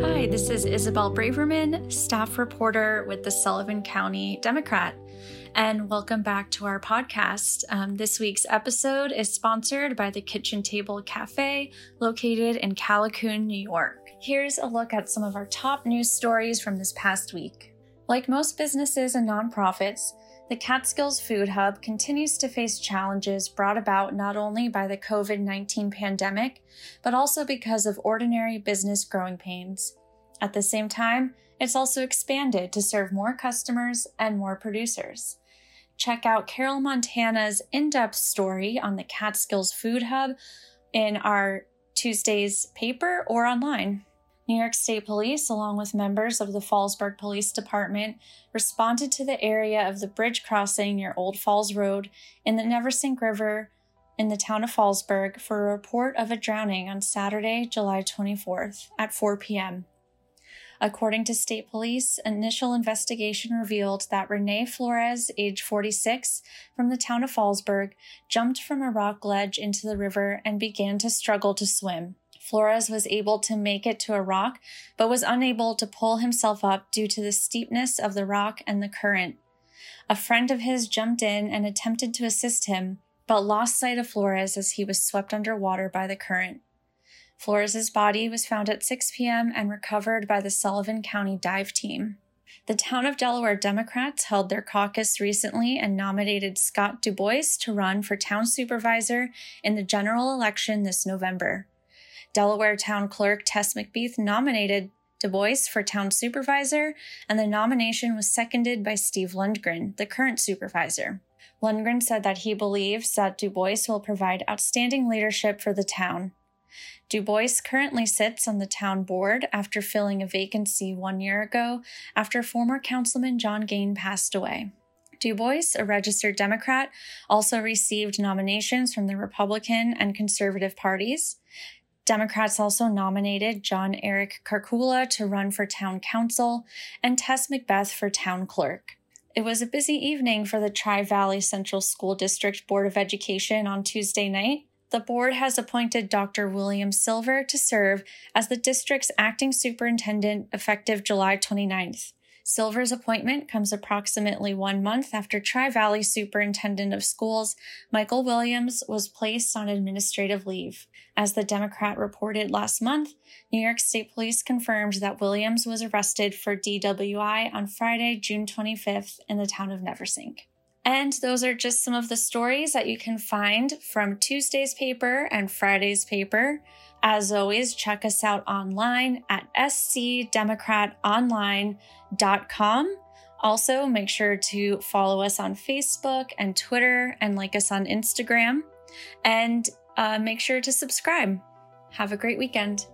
Hi, this is Isabel Braverman, staff reporter with the Sullivan County Democrat, and welcome back to our podcast. Um, this week's episode is sponsored by the Kitchen Table Cafe, located in Callicoon, New York. Here's a look at some of our top news stories from this past week. Like most businesses and nonprofits, the Catskills Food Hub continues to face challenges brought about not only by the COVID 19 pandemic, but also because of ordinary business growing pains. At the same time, it's also expanded to serve more customers and more producers. Check out Carol Montana's in depth story on the Catskills Food Hub in our Tuesday's paper or online. New York State Police, along with members of the Fallsburg Police Department, responded to the area of the bridge crossing near Old Falls Road in the Neversink River in the town of Fallsburg for a report of a drowning on Saturday, July 24th at 4 p.m. According to state police, initial investigation revealed that Renee Flores, age 46, from the town of Fallsburg, jumped from a rock ledge into the river and began to struggle to swim. Flores was able to make it to a rock, but was unable to pull himself up due to the steepness of the rock and the current. A friend of his jumped in and attempted to assist him, but lost sight of Flores as he was swept underwater by the current. Flores's body was found at 6 p.m. and recovered by the Sullivan County dive team. The town of Delaware Democrats held their caucus recently and nominated Scott DuBois to run for town supervisor in the general election this November. Delaware Town Clerk Tess McBeath nominated DuBois for town supervisor, and the nomination was seconded by Steve Lundgren, the current supervisor. Lundgren said that he believes that DuBois will provide outstanding leadership for the town. DuBois currently sits on the town board after filling a vacancy one year ago after former councilman John Gain passed away. DuBois, a registered Democrat, also received nominations from the Republican and Conservative parties. Democrats also nominated John Eric Karkula to run for town council and Tess Macbeth for town clerk. It was a busy evening for the Tri Valley Central School District Board of Education on Tuesday night. The board has appointed Dr. William Silver to serve as the district's acting superintendent effective July 29th. Silver's appointment comes approximately one month after Tri Valley Superintendent of Schools Michael Williams was placed on administrative leave. As the Democrat reported last month, New York State Police confirmed that Williams was arrested for DWI on Friday, June 25th in the town of Neversink. And those are just some of the stories that you can find from Tuesday's paper and Friday's paper. As always, check us out online at scdemocratonline.com. Also, make sure to follow us on Facebook and Twitter and like us on Instagram. And uh, make sure to subscribe. Have a great weekend.